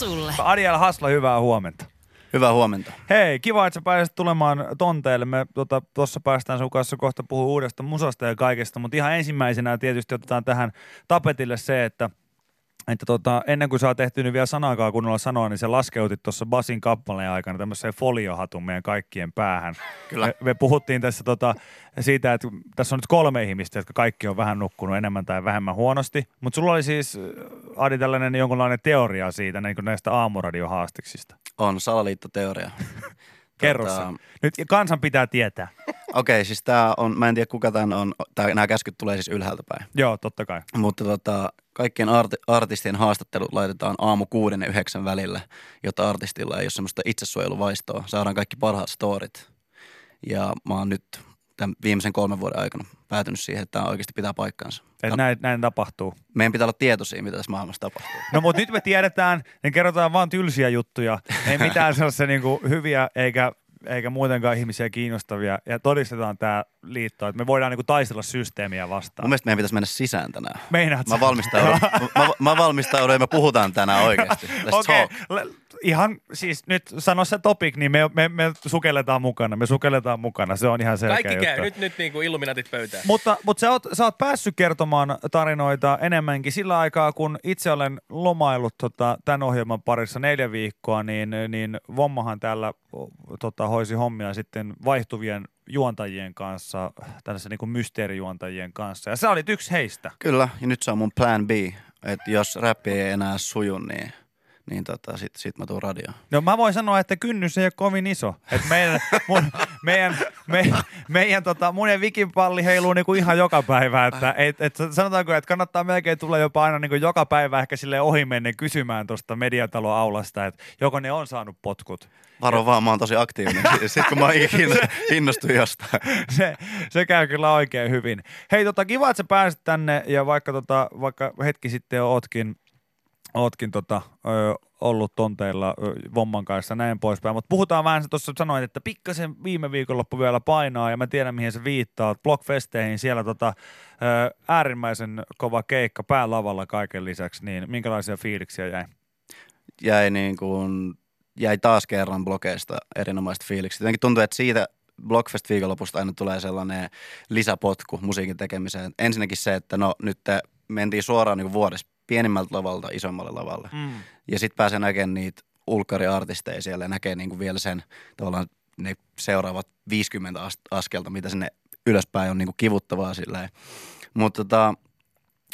sulle. Adiel Hasla, hyvää huomenta. Hyvää huomenta. Hei, kiva, että sä pääsit tulemaan tonteelle. Me tuossa tota, päästään sun kanssa kohta puhua uudesta musasta ja kaikesta, mutta ihan ensimmäisenä tietysti otetaan tähän tapetille se, että että tota, ennen kuin sä oot ehtinyt vielä sanaakaan kunnolla sanoa, niin se laskeutit tuossa Basin kappaleen aikana tämmöiseen foliohatun meidän kaikkien päähän. Kyllä. Me, me puhuttiin tässä tota, siitä, että tässä on nyt kolme ihmistä, jotka kaikki on vähän nukkunut enemmän tai vähemmän huonosti. Mutta sulla oli siis, Adi, tällainen jonkunlainen teoria siitä niin kuin näistä aamuradiohaastiksista. On salaliittoteoria. Kerro Tota. Nyt kansan pitää tietää. Okei, siis tää on, mä en tiedä kuka tämän on, tää, nämä käskyt tulee siis ylhäältä päin. Joo, totta kai. Mutta tota, kaikkien arti, artistien haastattelut laitetaan aamu kuuden ja yhdeksän välillä, jotta artistilla ei ole semmoista itsesuojeluvaistoa. Saadaan kaikki parhaat storit. Ja mä oon nyt tämän viimeisen kolmen vuoden aikana päätynyt siihen, että tämä oikeasti pitää paikkansa. Että näin, näin tapahtuu. Meidän pitää olla tietoisia, mitä tässä maailmassa tapahtuu. No mutta nyt me tiedetään, niin kerrotaan vaan tylsiä juttuja. Ei mitään sellaisia niin kuin hyviä eikä, eikä muutenkaan ihmisiä kiinnostavia. Ja todistetaan tämä liitto, että me voidaan niin kuin taistella systeemiä vastaan. Mun mielestä meidän pitäisi mennä sisään tänään. Meinaat? Mä valmistaudun, mä, mä valmistaudun ja me puhutaan tänään oikeasti. Let's Okei, talk. Ihan siis nyt sano se topic, niin me, me, me sukelletaan mukana. Me sukelletaan mukana, se on ihan selkeä Kaikki käy. juttu. Nyt, nyt niin kuin Illuminatit pöytään. Mutta, mutta sä, oot, sä oot päässyt kertomaan tarinoita enemmänkin sillä aikaa, kun itse olen lomaillut tota, tämän ohjelman parissa neljä viikkoa, niin, niin Vommahan täällä tota, hoisi hommia sitten vaihtuvien juontajien kanssa, tällaisen niin kuin mysteerijuontajien kanssa. Ja sä olit yksi heistä. Kyllä, ja nyt se on mun plan B, että jos räppi ei enää suju, niin, niin tota, sit, sit mä tuun radioon. No mä voin sanoa, että kynnys ei ole kovin iso. Et meidän, mun, meidän, me, meidän tota, mun ja Vikin palli heiluu niinku ihan joka päivä. Että, et, et, sanotaanko, että kannattaa melkein tulla jopa aina niinku joka päivä ehkä sille ohimennen kysymään tuosta mediatalon aulasta, että joko ne on saanut potkut. Varo vaan, mä oon tosi aktiivinen. Sitten kun mä inno- innostun jostain. Se, se käy kyllä oikein hyvin. Hei, tota, kiva, että sä pääsit tänne ja vaikka, tota, vaikka hetki sitten ootkin, ootkin tota, ö, ollut tonteilla ö, Vomman kanssa näin poispäin. Mutta puhutaan vähän, tuossa sanoit, että pikkasen viime viikonloppu vielä painaa ja mä tiedän mihin sä viittaat. Blockfesteihin siellä tota, ö, äärimmäisen kova keikka päälavalla kaiken lisäksi, niin minkälaisia fiiliksiä jäi? Jäi, niin kuin, jäi taas kerran blokeista erinomaiset fiilikset. Jotenkin tuntuu, että siitä Blockfest viikonlopusta aina tulee sellainen lisäpotku musiikin tekemiseen. Ensinnäkin se, että no nyt mentiin suoraan niin vuodessa pienimmältä lavalta isommalle lavalle. Mm. Ja sitten pääsee näkemään niitä ulkkariartisteja siellä ja näkee niinku vielä sen tavallaan ne seuraavat 50 as- askelta, mitä sinne ylöspäin on niinku kivuttavaa silleen. Mutta tota,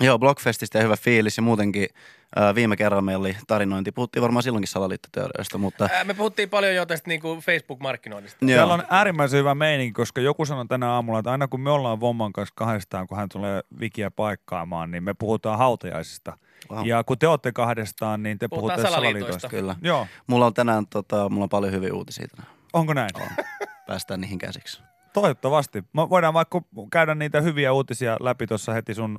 joo, Blockfestista ja hyvä fiilis ja muutenkin ää, viime kerralla meillä oli tarinointi. Puhuttiin varmaan silloinkin salaliittoteorioista, mutta Ää, Me puhuttiin paljon jo tästä niin kuin Facebook-markkinoinnista. joo, Täällä on äärimmäisen hyvä meininki, koska joku sanoi tänä aamulla, että aina kun me ollaan Vomman kanssa kahdestaan, kun hän tulee Vikiä paikkaamaan, niin me puhutaan hautajaisista. Wow. Ja kun te olette kahdestaan, niin te Puhutaan puhutte salaliitoista. kyllä. Joo, Mulla on tänään tota, mulla on paljon hyviä uutisia tänään. onko näin? On. Päästään niihin käsiksi. Toivottavasti. Me voidaan vaikka käydä niitä hyviä uutisia läpi tuossa heti sun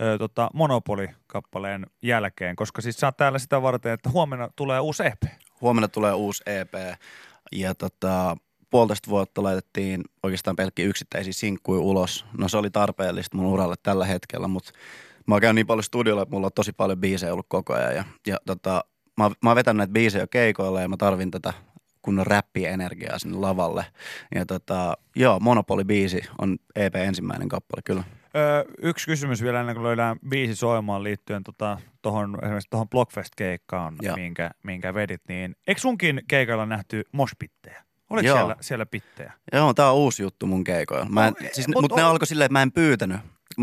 ö, tota, Monopoli-kappaleen jälkeen, koska siis sä oot täällä sitä varten, että huomenna tulee uusi EP. Huomenna tulee uusi EP ja tota, puolitoista vuotta laitettiin oikeastaan pelkkiä yksittäisiä sinkkuja ulos. No se oli tarpeellista mun uralle tällä hetkellä, mutta mä oon käynyt niin paljon studiolla, että mulla on tosi paljon biisejä ollut koko ajan. Ja, ja tota, mä, oon- mä oon vetänyt näitä biisejä keikoilla ja mä tarvin tätä kunnon räppienergiaa sinne lavalle. Ja tota, joo, Monopoli-biisi on EP ensimmäinen kappale, kyllä. Ö, yksi kysymys vielä ennen kuin löydään biisi soimaan liittyen tota, tohon, esimerkiksi tuohon Blockfest-keikkaan, Joo. minkä, minkä vedit, niin eikö sunkin keikalla nähty moshpittejä? Oliko Joo. siellä, siellä pittejä? Joo, tää on uusi juttu mun keikoilla. Mä en, No, siis, mut mutta ne on- alkoi silleen, että mä en pyytänyt.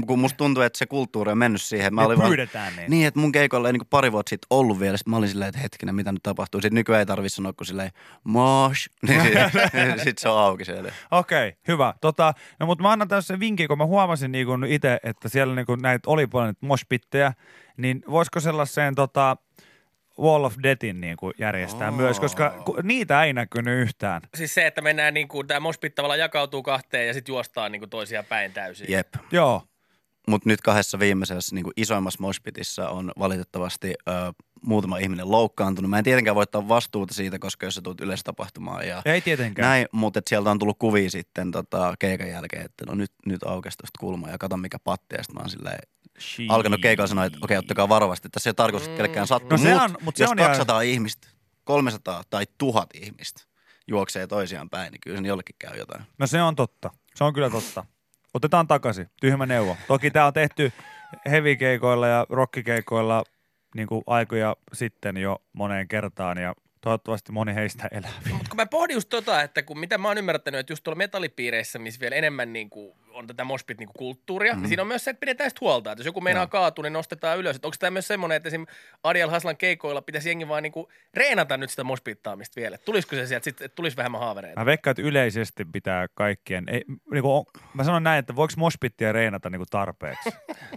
Kun musta tuntuu, että se kulttuuri on mennyt siihen. Mä Me olin vaan- pyydetään niin. Niin, että mun keikoilla ei niin pari vuotta sitten ollut vielä. Sitten mä olin silleen, että hetkinen, mitä nyt tapahtuu. Sitten nykyään ei tarvitse sanoa kuin silleen, mosh. Niin sitten sit se on auki siellä. Okei, okay, hyvä. Tota, no, mutta mä annan tässä vinkin, kun mä huomasin niin kun itse, että siellä niin kun näitä oli paljon moshpittejä, niin voisiko sellaiseen tota, Wall of Deathin niin kuin järjestää Oo. myös, koska niitä ei näkynyt yhtään. Siis se, että mennään niin kuin, tämä mospit tavallaan jakautuu kahteen ja sitten juostaan niin kuin toisia päin täysin. Jep. Joo, Mutta nyt kahdessa viimeisessä niin isoimmassa moshpitissä on valitettavasti ö, muutama ihminen loukkaantunut. Mä en tietenkään voi ottaa vastuuta siitä, koska jos sä tulet yleistapahtumaan ja ei tietenkään. näin, mutta et sieltä on tullut kuvia sitten tota, keikan jälkeen, että no nyt, nyt aukesi tosta kulma ja kato mikä patti. Ja sitten mä oon silleen, Shit. alkanut keikalla sanoa, että okei, ottakaa varovasti, että se ei ole tarkoitus, että kellekään sattuu. No se Mut on- mut se jos on ihan- 200 ihmistä, 300 tai 1000 ihmistä juoksee toisiaan päin, niin kyllä se jollekin käy jotain. No se on totta. Se on kyllä totta. Otetaan takaisin. Tyhmä neuvo. Toki tämä on tehty heavy-keikoilla ja rockikeikoilla niin kuin aikoja sitten jo moneen kertaan ja toivottavasti moni heistä elää. Mutta kun mä pohdin just tota, että kun mitä mä oon ymmärtänyt, että just tuolla metallipiireissä, missä vielä enemmän niin kuin on tätä moshpit niin kulttuuria, mm. niin siinä on myös se, että pidetään sitä huolta. Että jos joku meinaa Joo. kaatua, niin nostetaan ylös. Että onko tämä myös semmoinen, että esim. Ariel Haslan keikoilla pitäisi jengi vaan niin kuin reenata nyt sitä moshpittaamista vielä? Et Tulisiko se sieltä sitten, että tulisi vähemmän haavereita? Mä veikkaan, että yleisesti pitää kaikkien, ei, niin kuin, on- mä sanon näin, että voiko moshpittiä reenata niin kuin tarpeeksi?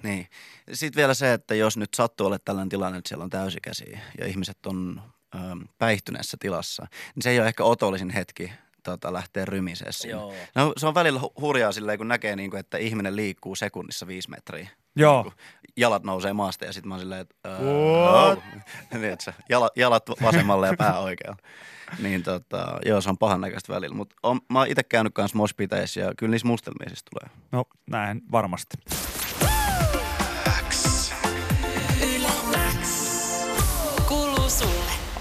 Niin. Sitten vielä se, että jos nyt sattuu olemaan tällainen tilanne, että siellä on täysikäisiä ja ihmiset on ähm, päihtyneessä tilassa, niin se ei ole ehkä otollisin hetki tota, lähteä rymiseen sinne. Joo. No, se on välillä hu- hurjaa silleen, kun näkee, niin kuin, että ihminen liikkuu sekunnissa viisi metriä. Joo. Niin kuin jalat nousee maasta ja sitten mä oon silleen, että äh, oh. Tiedätkö, jalat, jalat vasemmalle ja pää oikealle. Niin tota, joo, se on pahan näköistä välillä. Mutta mä oon itse käynyt kanssa moshpiteissä ja kyllä niissä mustelmia siis tulee. No näin varmasti.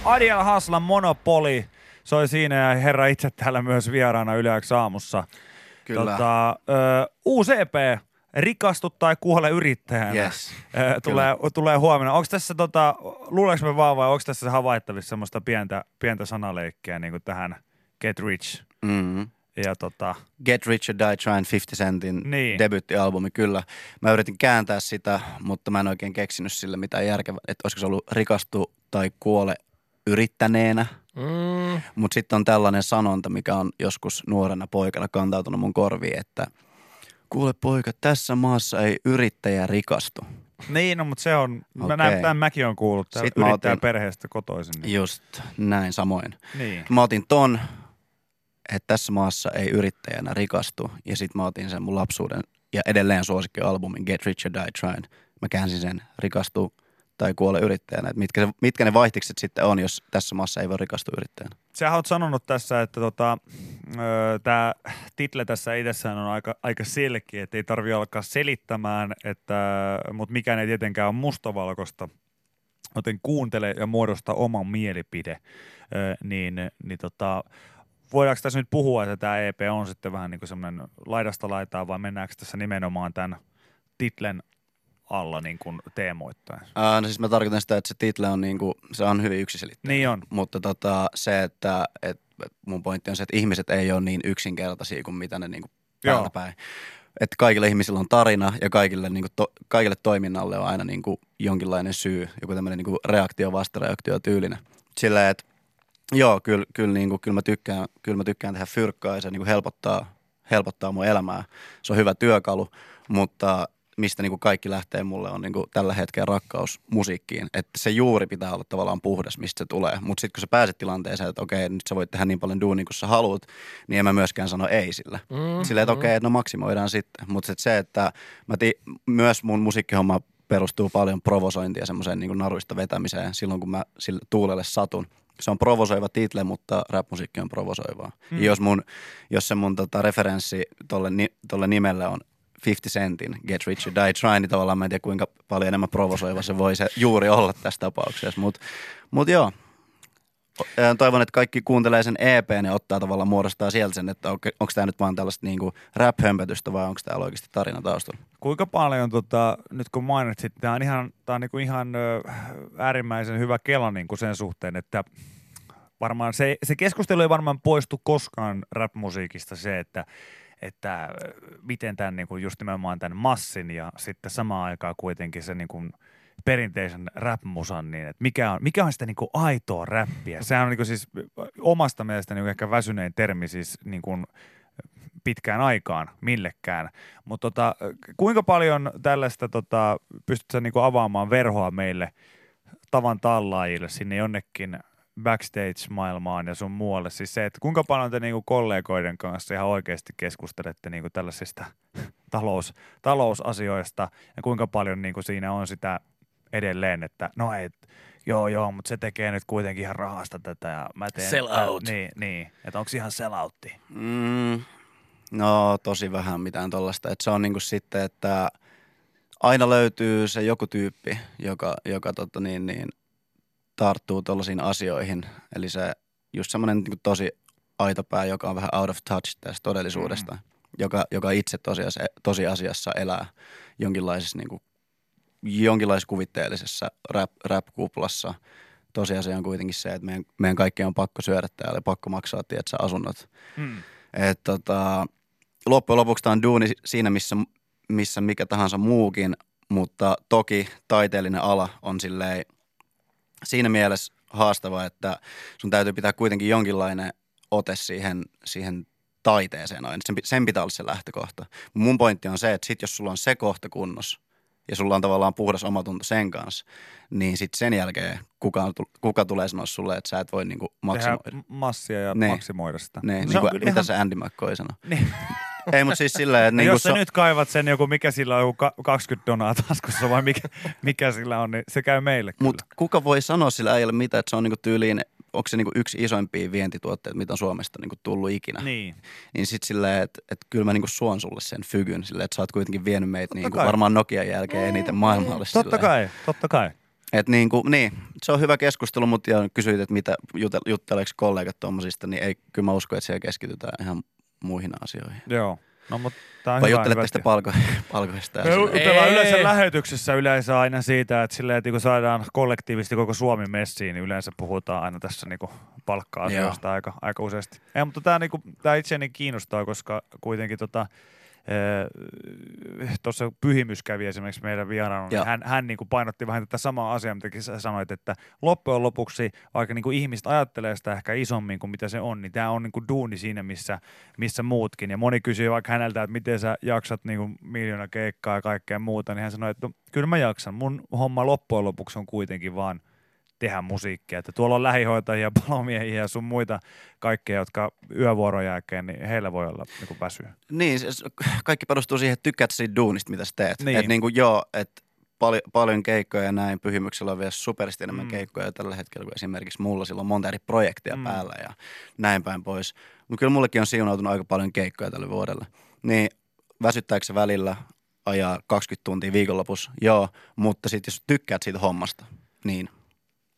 Adiel Haslan Monopoli soi siinä ja herra itse täällä myös vieraana Yle X aamussa. Kyllä. Tota, ö, uusi EP, Rikastu tai kuole yrittäjänä. Yes. Ö, tulee, tulee huomenna. Onko tässä, tota, luuleeko me vaan vai onko tässä havaittavissa semmoista pientä, pientä sanaleikkiä niin kuin tähän Get Rich? Mm-hmm. Ja tota, Get Rich or Die Trying 50 Centin Niin. debyyttialbumi, kyllä. Mä yritin kääntää sitä, mutta mä en oikein keksinyt sille mitään järkevää, että olisiko se ollut rikastu tai kuole yrittäneenä. Mm. Mutta sitten on tällainen sanonta, mikä on joskus nuorena poikana kantautunut mun korviin, että kuule poika, tässä maassa ei yrittäjä rikastu. niin, no, mutta se on, mä Okei. näen, tämän mäkin on kuullut, täällä Sitten mä yrittää otin- perheestä kotoisin. Niin. Just näin samoin. niin. Mä otin ton, että tässä maassa ei yrittäjänä rikastu. Ja sitten mä otin sen mun lapsuuden ja edelleen suosikkialbumin Get Rich or Die Trying. Mä käänsin sen rikastu tai kuole yrittäjänä. Et mitkä, mitkä ne vaihtikset sitten on, jos tässä maassa ei voi rikastua yrittäjänä. Sä oot sanonut tässä, että tota, tämä title tässä itsessään on aika, aika selkeä, että ei tarvi alkaa selittämään, että, mutta mikään ei tietenkään ole mustavalkoista, joten kuuntele ja muodosta oman mielipide, ö, niin, niin tota, voidaanko tässä nyt puhua, että tämä EP on sitten vähän niin kuin semmoinen laidasta laitaa, vai mennäänkö tässä nimenomaan tämän titlen alla niin kuin teemoittain? Ää, no siis mä tarkoitan sitä, että se title on, niinku, se on hyvin yksiselitteinen. Niin on. Mutta tota, se, että et, mun pointti on se, että ihmiset ei ole niin yksinkertaisia kuin mitä ne niinku Joo. päältä päin. Että kaikille ihmisillä on tarina ja kaikille, niinku to, kaikille toiminnalle on aina niinku jonkinlainen syy, joku tämmöinen niinku reaktio, vastareaktio tyylinen. Silleen, että joo, kyllä, kyllä, niinku, kyllä, mä tykkään, kyllä mä tykkään tehdä fyrkkaa ja se niinku helpottaa, helpottaa mun elämää. Se on hyvä työkalu, mutta mistä niinku kaikki lähtee mulle on niinku tällä hetkellä rakkaus musiikkiin. Että se juuri pitää olla tavallaan puhdas, mistä se tulee. Mutta sitten kun sä pääset tilanteeseen, että okei, nyt sä voit tehdä niin paljon duunia kuin sä haluat, niin en mä myöskään sano ei sille. Mm, Silleen, että okei, no maksimoidaan sitten. Mutta se, että mä ti- myös mun musiikkihomma perustuu paljon provosointiin ja semmoiseen niin naruista vetämiseen silloin, kun mä sille tuulelle satun. Se on provosoiva title, mutta rap-musiikki on provosoivaa. Mm. Jos, mun, jos se mun tota, referenssi tolle, ni, tolle nimelle on 50 Centin Get Rich or Die Try, niin tavallaan mä en tiedä kuinka paljon enemmän provosoiva se voi se juuri olla tässä tapauksessa. Mutta mut joo, toivon, että kaikki kuuntelee sen EP ja ottaa tavallaan muodostaa sieltä sen, että onko tämä nyt vaan tällaista niinku rap-hömpötystä vai onko täällä oikeasti tarina taustalla. Kuinka paljon, tota, nyt kun mainitsit, tämä on ihan, tää on niinku ihan äärimmäisen hyvä kela niinku sen suhteen, että varmaan se, se keskustelu ei varmaan poistu koskaan rap-musiikista se, että, että ö, miten tämän niinku just nimenomaan tämän massin ja sitten samaan aikaan kuitenkin se niinku perinteisen rap-musan, niin että mikä on, mikä on sitä niinku aitoa räppiä. Sehän on niinku siis omasta mielestäni niinku ehkä väsynein termi siis niinku pitkään aikaan millekään. Mutta tota, kuinka paljon tällaista tota, pystyt sä niinku avaamaan verhoa meille tavan tallaajille sinne jonnekin backstage-maailmaan ja sun muualle? Siis se, että kuinka paljon te niinku kollegoiden kanssa ihan oikeasti keskustelette niinku tällaisista talous, talousasioista ja kuinka paljon niinku siinä on sitä edelleen, että no ei, joo joo, mutta se tekee nyt kuitenkin ihan rahasta tätä ja mä teen... Sell out. Niin, niin. että onko ihan selloutti? Mm, no tosi vähän mitään tollasta. Et se on niinku sitten, että aina löytyy se joku tyyppi, joka, joka tota niin, niin, tarttuu tuollaisiin asioihin. Eli se just semmoinen niin tosi aitopää, joka on vähän out of touch tästä todellisuudesta, mm. joka, joka itse tosiasiassa, tosiasiassa elää jonkinlaisessa, niin kuin, jonkinlaisessa kuvitteellisessa rap, rap-kuplassa. Tosiasia on kuitenkin se, että meidän, meidän kaikkien on pakko syödä täällä ja pakko maksaa tiedätkö, asunnot. Mm. Et, tota, loppujen lopuksi tämä on duuni siinä, missä, missä mikä tahansa muukin, mutta toki taiteellinen ala on silleen siinä mielessä haastava, että sun täytyy pitää kuitenkin jonkinlainen ote siihen, siihen taiteeseen aina. Sen, sen pitää olla se lähtökohta. Mun pointti on se, että sit jos sulla on se kohta kunnossa ja sulla on tavallaan puhdas omatunto sen kanssa, niin sitten sen jälkeen kuka, kuka tulee sanoa sulle, että sä et voi niinku maksimoida. Tehdä massia ja Ne. maksimoida sitä. Niin on kuin, mitä ihan- se Andy McCoy sanoi. Niin. Ei, mutta siis silleen, että Niin jos sä so- nyt kaivat sen joku, mikä sillä on, joku ka- 20 donaa taskussa vai mikä, mikä sillä on, niin se käy meille kyllä. Mutta kuka voi sanoa sillä äijälle mitä, että se on niinku tyyliin, onko se niinku yksi isoimpia vientituotteita, mitä on Suomesta niinku tullut ikinä. Niin. Niin sit silleen, että et kyllä mä niinku suon sulle sen fygyn, silleen, että sä oot kuitenkin vienyt meitä niinku kai. varmaan Nokian jälkeen eniten maailmalle. Totta kai, totta kai. Et niinku, niin, se on hyvä keskustelu, mutta kysyit, että mitä jutteleeko kollegat tuommoisista, niin ei, kyllä mä uskon, että siellä keskitytään ihan muihin asioihin. Joo. No mutta tää on Vai sitten tie. palko, palkoista? Me jutellaan yleensä lähetyksessä yleensä aina siitä, että, silleen, että kun saadaan kollektiivisesti koko Suomi messiin, niin yleensä puhutaan aina tässä niin palkka-asioista aika, aika useasti. Ei, mutta tämä, niin kuin, tämä itseäni kiinnostaa, koska kuitenkin tota, tuossa Pyhimys kävi esimerkiksi meidän vieraana, niin hän, hän niin kuin painotti vähän tätä samaa asiaa, mitä sä sanoit, että loppujen lopuksi, vaikka niin kuin ihmiset ajattelee sitä ehkä isommin kuin mitä se on, niin tämä on niin kuin duuni siinä, missä, missä muutkin. Ja moni kysyy vaikka häneltä, että miten sä jaksat niin kuin miljoona keikkaa ja kaikkea muuta, niin hän sanoi, että no, kyllä mä jaksan. Mun homma loppujen lopuksi on kuitenkin vaan tehdä musiikkia. Että tuolla on lähihoitajia, palomiehiä ja sun muita kaikkea, jotka yövuoron jälkeen, niin heillä voi olla niin kuin väsyä. Niin, kaikki perustuu siihen, että tykkäät siitä duunista, mitä sä teet. Niin. Niin. Että niinku joo, että paljon, paljon keikkoja ja näin. Pyhimyksellä on vielä superisti enemmän Mm. keikkoja tällä hetkellä kuin esimerkiksi mulla. Sillä on monta eri projektia Mm. mm. päällä ja näin päin pois. Mutta kyllä mullekin on siunautunut aika paljon keikkoja tälle vuodelle. Niin väsyttääkö se välillä ajaa 20 tuntia viikonlopussa? Joo, mutta sitten jos tykkäät siitä hommasta, niin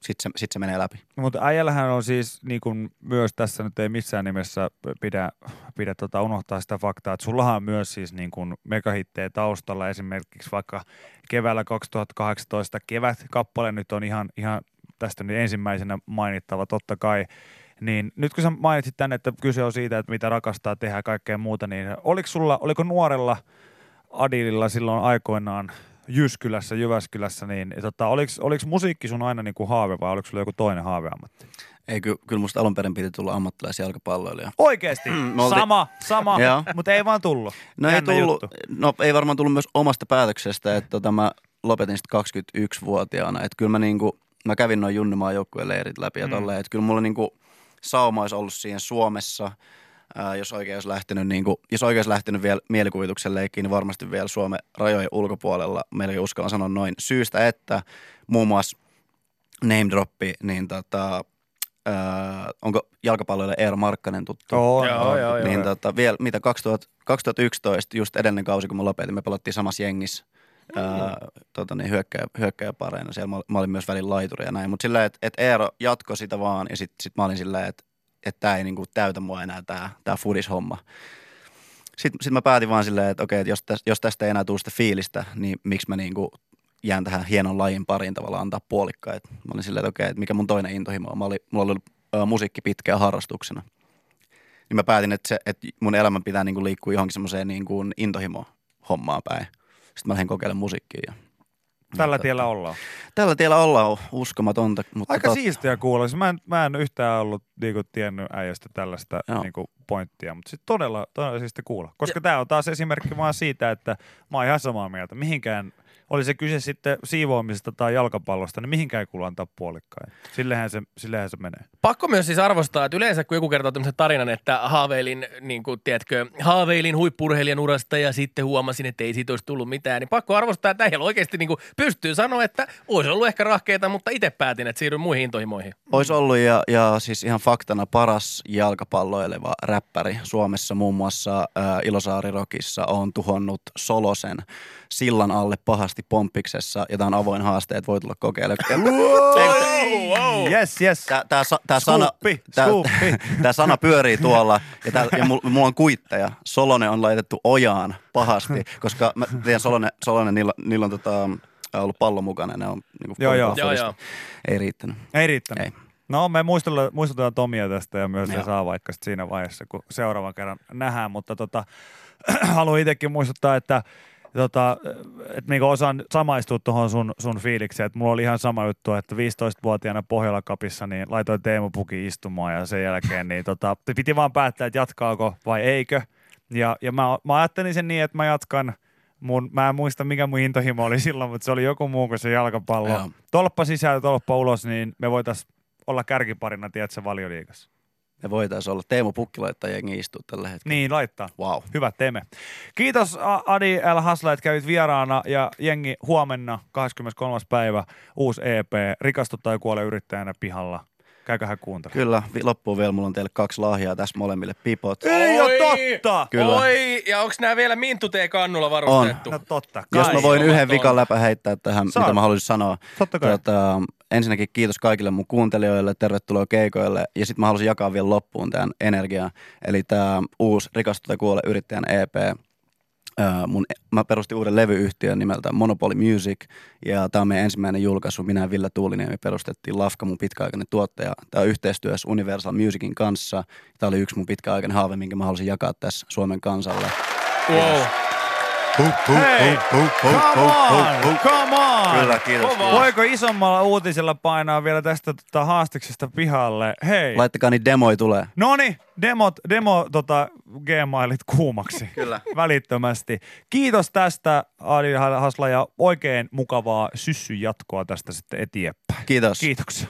sitten se, sit se menee läpi. No, mutta äijällähän on siis niin kuin myös tässä nyt ei missään nimessä pidä, pidä tota unohtaa sitä faktaa, että sullahan on myös siis niin kuin megahittejä taustalla esimerkiksi vaikka keväällä 2018 kevät-kappale nyt on ihan, ihan tästä nyt ensimmäisenä mainittava totta kai. Niin nyt kun sä mainitsit tänne, että kyse on siitä, että mitä rakastaa tehdä ja kaikkea muuta, niin oliko sulla, oliko nuorella Adililla silloin aikoinaan Jyskylässä, Jyväskylässä, niin tota, oliko, oliko musiikki sun aina niin kuin haave vai oliko sulla joku toinen haaveammatti? Ei, ky- kyllä musta alun perin piti tulla ammattilaisjalkapalloilija. Oikeesti? Me oltiin- Sama, sama, mutta ei vaan tullut. No ei, tullut, juttu. no ei varmaan tullut myös omasta päätöksestä, että tota, mä lopetin sitten 21-vuotiaana. Että kyllä mä, niinku, mä kävin noin Junnumaan joukkueen leirit läpi ja Mm. mm. tolleen. Että kyllä mulla niinku sauma olisi ollut siihen Suomessa, ää, jos oikein olisi lähtenyt, niinku, jos oikein olisi lähtenyt vielä mielikuvituksen leikkiin, niin varmasti vielä Suomen rajojen ulkopuolella. Melkein uskallan sanoa noin syystä, että muun muassa name droppi, niin tota, ää, onko jalkapalloille Eero Markkanen tuttu? Joo, joo, joo. Niin tota, vielä, mitä 2000, 2011, just edellinen kausi, kun mä lopetin, me pelattiin samassa jengissä. Mm. Ää, tota, niin hyökkäjä, hyökkäjäpareina. Siellä mä, mä olin myös välin laituri ja näin. Mutta sillä että et Eero jatkoi sitä vaan ja sitten sit mä olin sillä että et tämä ei niinku täytä mua enää tämä tää fudis-homma. Sitten sit mä päätin vaan silleen, että okei, että jos, täs, jos tästä ei enää tule sitä fiilistä, niin miksi mä niinku jään tähän hienon lajin pariin tavallaan antaa puolikkaat. Mä olin silleen, että okei, että mikä mun toinen intohimo on. Mä olin, mulla oli ä, musiikki pitkään harrastuksena niin mä päätin, että, se, että mun elämän pitää niin kuin liikkua johonkin semmoiseen niin kuin intohimo-hommaan päin. Sitten mä lähdin kokeilemaan musiikkia. Ja, Tällä ja, tiellä ollaan. Tällä tiellä ollaan uskomatonta. Mutta Aika tot- siistiä kuulla. Siis Mä en, mä en yhtään ollut niinku, tiennyt äijästä tällaista Joo. niinku, pointtia, mutta sitten todella, todella siistiä kuulla. Koska tämä on taas esimerkki vaan siitä, että mä oon ihan samaa mieltä. Mihinkään, oli se kyse sitten siivoamisesta tai jalkapallosta, niin mihinkään ei kuulu antaa puolikkain. Sillehän se, sillehän se menee. Pakko myös siis arvostaa, että yleensä kun joku kertoo tämmöisen tarinan, että haaveilin, niin kuin, tiedätkö, haaveilin huippurheilijan urasta ja sitten huomasin, että ei siitä olisi tullut mitään, niin pakko arvostaa, että äijällä oikeasti niin kuin, pystyy sanoa, että olisi ollut ehkä rahkeita, mutta itse päätin, että siirryn muihin intohimoihin. Olisi ollut ja, ja siis ihan faktana paras jalkapalloileva räppäri Suomessa muun muassa ä, Ilosaari Rockissa on tuhonnut Solosen sillan alle pahasti asti Pomppiksessa ja tämä on avoin haaste, että voi tulla kokeilemaan. wow. Yes, yes. Tää, tää, sa- tää, sana, tää, sana pyörii tuolla ja, tää, ja mulla, mulla on kuitteja. Solonen on laitettu ojaan pahasti, koska mä tiedän Solonen, Solonen niillä, niillä on tota, ollut pallo mukana ja ne on niinku Joo, joo. Joo, fudista. Ei riittänyt. Ei riittänyt. Ei. No me muistutetaan, muistutetaan Tomia tästä ja myös se Joo. saa vaikka sit siinä vaiheessa, kun seuraavan kerran nähdään, mutta tota, haluan itsekin muistuttaa, että tota, että niinku osaan samaistua tuohon sun, sun fiilikseen, että mulla oli ihan sama juttu, että 15-vuotiaana Pohjola Kapissa niin laitoin Teemu Pukin istumaan ja sen jälkeen niin tota, piti vaan päättää, että jatkaako vai eikö. Ja, ja mä, mä ajattelin sen niin, että mä jatkan mun, mä en muista mikä mun intohimo oli silloin, mutta se oli joku muu kuin se jalkapallo. Joo. Tolppa sisään, tolppa ulos, niin me voitais olla kärkiparina, tiedätkö, valioliigassa. Me voitaisiin olla. Teemu Pukki laittaa jengi istua tällä hetkellä. Niin, laittaa. Wow. Hyvä, teemme. Kiitos Adi L. Hasla, että kävit vieraana ja jengi huomenna 23. päivä uusi EP, Rikastu tai kuole yrittäjänä pihalla. Käyköhän kuuntele. Kyllä, loppuun vielä mulla on teille kaksi lahjaa tässä molemmille pipot. Ei Oi! oo totta! Kyllä. Oi, ja onks nää vielä Minttu kannulla varustettu? No totta kai. Jos mä voin yhden vikan läpä heittää tähän, Saat. mitä mä haluaisin sanoa. Totta kai. Tota, ensinnäkin kiitos kaikille mun kuuntelijoille, tervetuloa keikoille. Ja sitten mä haluaisin jakaa vielä loppuun tämän energiaa. Eli tämä uusi Rikastu tai kuole yrittäjän EP. Mun, mä perustin uuden levyyhtiön nimeltä Monopoly Music, ja tämä on meidän ensimmäinen julkaisu. Minä ja Ville Tuuliniemi perustettiin Lafka, mun pitkäaikainen tuottaja. Tämä on yhteistyössä Universal Musicin kanssa. Tämä oli yksi mun pitkäaikainen haave, minkä mä halusin jakaa tässä Suomen kansalle. Wow. Hei, come on, come on! Kyllä, kiitos. Kiitos. Voiko isommalla uutisella painaa vielä tästä tota, haastiksesta pihalle? Hei. Laittakaa niin demoi tulee. Noni, demot, demo tota, gmailit kuumaksi. Kyllä. Välittömästi. Kiitos tästä Adi Hasla ja oikein mukavaa syssyn jatkoa tästä sitten eteenpäin. Kiitos. Kiitoksia.